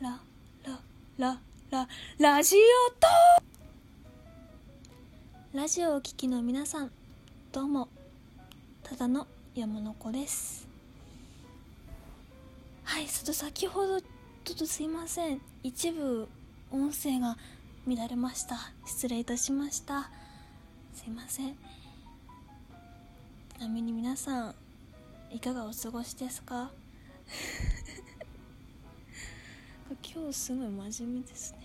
ラララララジオとラジオを聴きの皆さんどうも。ただの山の子です。はいちょっと先ほどちょっとすいません。一部音声が乱れました。失礼いたしました。すいません。ちなみに皆さんいかがお過ごしですか？今日すごい真面目ですね。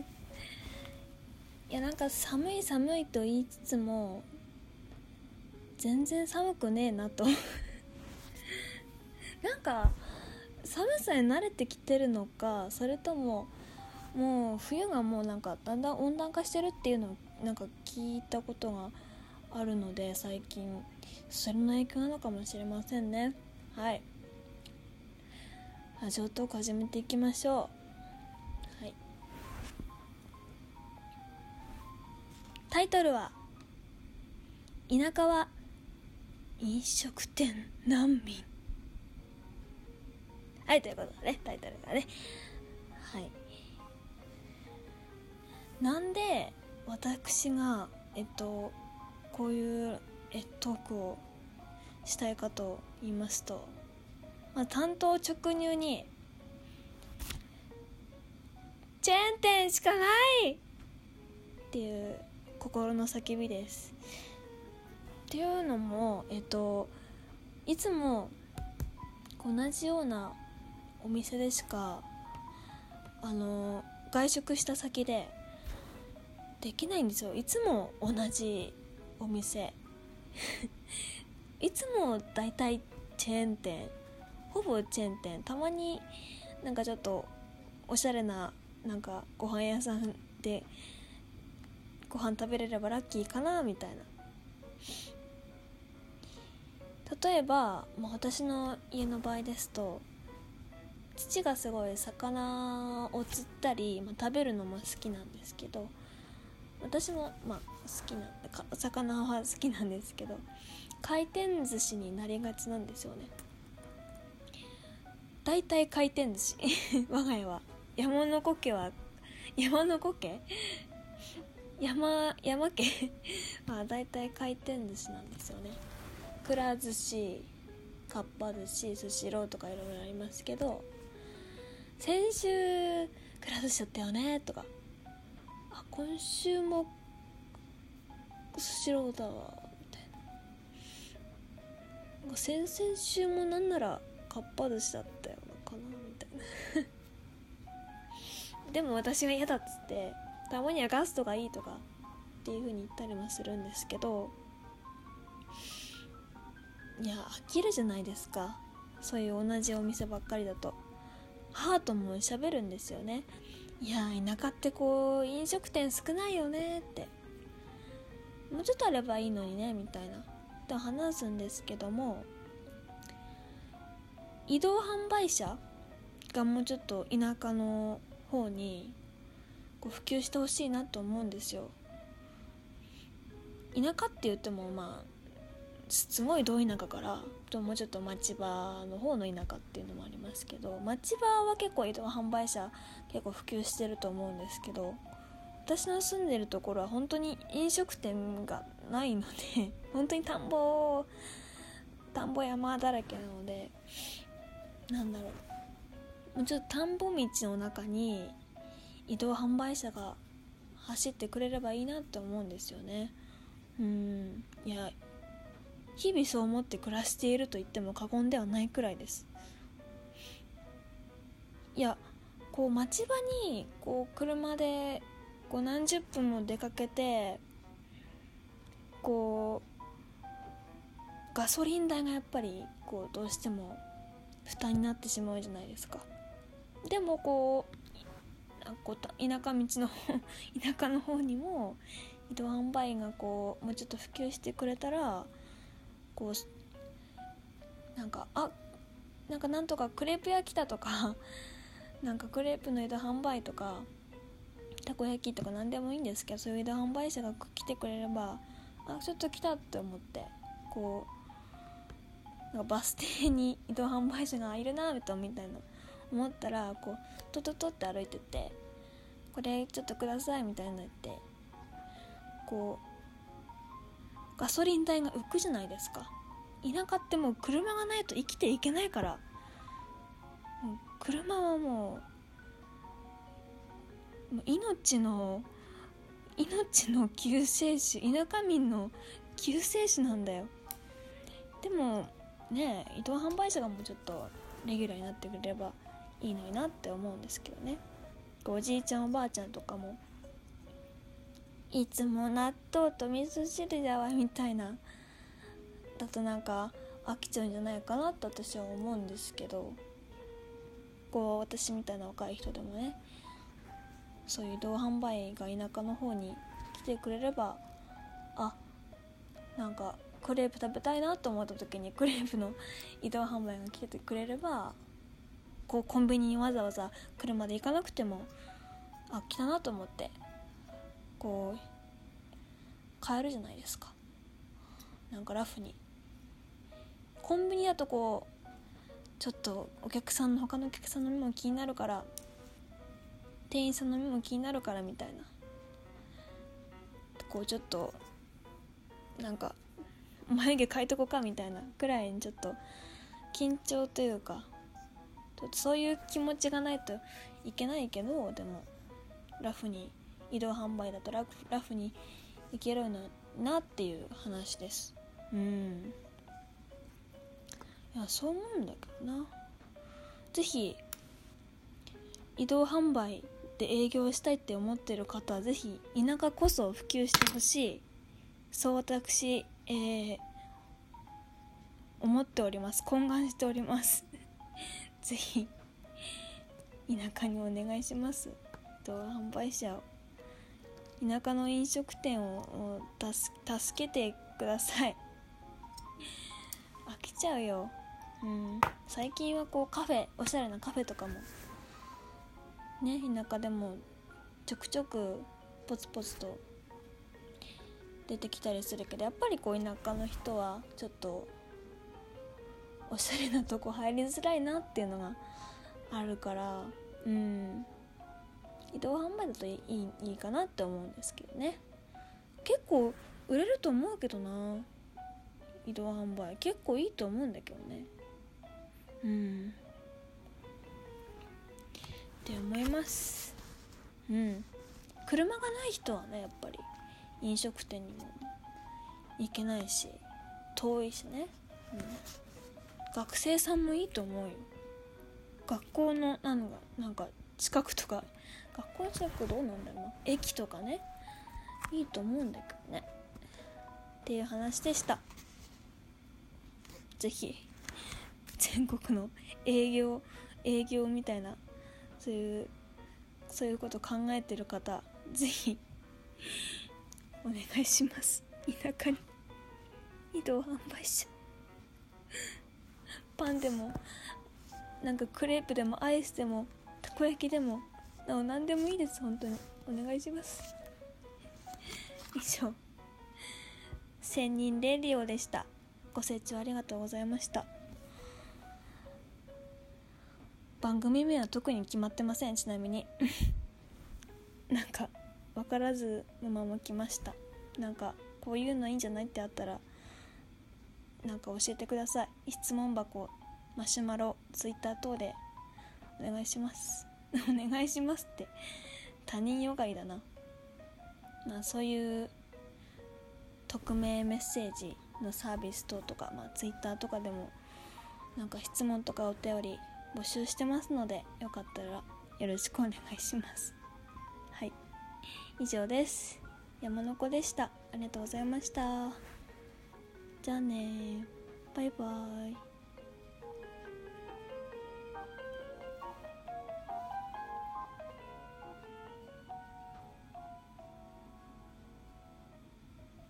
いやなんか寒い寒いと言いつつも全然寒くねえなと。なんか寒さに慣れてきてるのかそれとももう冬がもうなんかだんだん温暖化してるっていうのをなんか聞いたことがあるので最近それの影響なのかもしれませんね。はい。ラジオトーク始めていきましょう。はい。タイトルは「田舎は飲食店難民」はいということでね。タイトルがね。はい。なんで私がえっとこういうえトークをしたいかと言いますと、まあ、担当直入にチェーン店しかない！っていう心の叫びです。っていうのもえっといつも同じようなお店でしかあの外食した先でできないんですよ。いつも同じお店。いつも大体チェーン店ほぼチェーン店たまになんかちょっとおしゃれななんかご飯屋さんでご飯食べれればラッキーかなみたいな。例えば、まあ、私の家の場合ですと父がすごい魚を釣ったり、まあ、食べるのも好きなんですけど私もまあ好きなんで魚は好きなんですけど回転寿司になりがちなんですよね。大体回転寿司。我が家は。山の子家は山の子家山山家？は大体回転寿司なんですよね。くら寿司かっぱ寿司スシローとかいろいろありますけど先週くら寿司だったよね？とか。あ今週もスシローだわ。みたいな。先々週もなんならかっぱ寿司だったよなかなみたいな。でも私が嫌だっつってたまにはガストがいいとかっていう風に言ったりもするんですけどいや飽きるじゃないですか。そういう同じお店ばっかりだと。ハートも喋るんですよね。いや田舎ってこう飲食店少ないよねって。もうちょっとあればいいのにねみたいな。と話すんですけども移動販売車がもうちょっと田舎の方にこう普及してほしいなと思うんですよ。田舎って言ってもまあすごい遠い田舎からもうちょっと町場の方の田舎っていうのもありますけど町場は結構移動販売車結構普及してると思うんですけど私の住んでるところは本当に飲食店がないので本当に田んぼ田んぼ山だらけなのでなんだろう。もうちょっと田んぼ道の中に移動販売車が走ってくれればいいなって思うんですよね。うん。いや日々そう思って暮らしていると言っても過言ではないくらいです。いやこう町場にこう車でこう何十分も出かけてこうガソリン代がやっぱりこうどうしても負担になってしまうじゃないですか。でもこう田舎道の 田舎の方にも移動販売がこうもうちょっと普及してくれたらこうなんかあなんかなんとかクレープ屋来たとか なんかクレープの移動販売とかたこ焼きとか何でもいいんですけどそういう移動販売車が来てくれればあちょっと来たって思ってこうなんかバス停に移動販売車がいるなみたいな思ったらこうトトトって歩いててこれちょっとくださいみたいな言ってこうガソリン代が浮くじゃないですか。田舎ってもう車がないと生きていけないから車はもう命の命の救世主田舎民の救世主なんだよ。でもね移動販売車がもうちょっとレギュラーになってくれればいいのになって思うんですけどね。おじいちゃんおばあちゃんとかもいつも納豆と味噌汁だわみたいなだとなんか飽きちゃうんじゃないかなと私は思うんですけどこう私みたいな若い人でもねそういう移動販売が田舎の方に来てくれればあなんかクレープ食べたいなと思った時にクレープの移動販売が来てくれればこうコンビニにわざわざ車で行かなくてもあ来たなと思ってこう買えるじゃないですか。なんかラフに。コンビニだとこうちょっとお客さんの他のお客さんの目も気になるから店員さんの目も気になるからみたいな。こうちょっとなんか 眉毛描いとこかみたいなくらいにちょっと緊張というかそういう気持ちがないといけないけどでもラフに移動販売だとラフラフに行けるのなっていう話です。うん。いやそう思うんだけどな。是非移動販売で営業したいって思ってる方は是非田舎こそ普及してほしい。そう私えー、思っております。懇願しております。ぜひ田舎にお願いします。と販売者を田舎の飲食店を助けてください。飽きちゃうよ。うん。最近はこうカフェおしゃれなカフェとかもね田舎でもちょくちょくポツポツと出てきたりするけどやっぱりこう田舎の人はちょっとおしゃれなとこ入りづらいなっていうのがあるからうん。移動販売だといいいいかなって思うんですけどね。結構売れると思うけどな。移動販売。結構いいと思うんだけどね。うん。って思います。うん。車がない人はねやっぱり。飲食店にも行けないし遠いしね、うん、学生さんもいいと思うよ。学校のなんかなんか近くとか学校の近くどうなんだろうな。駅とかね。いいと思うんだけどね。っていう話でした。是非全国の営業営業みたいなそういうそういうこと考えてる方是非お願いします。田舎に。移動販売車。パンでもなんかクレープでもアイスでもたこ焼きでもなお何でもいいです本当に。お願いします。以上。千人レディオでした。ご清聴ありがとうございました。番組名は特に決まってませんちなみに。なんか分からずのまま来ました。なんかこういうのいいんじゃないってあったらなんか教えてください。質問箱マシュマロツイッター等でお願いします。お願いしますって他人よがりだな。まあそういう匿名メッセージのサービス等とか、まあ、ツイッターとかでもなんか質問とかお便り募集してますのでよかったらよろしくお願いします。以上です。山の子でした。ありがとうございました。じゃあねバイバイ。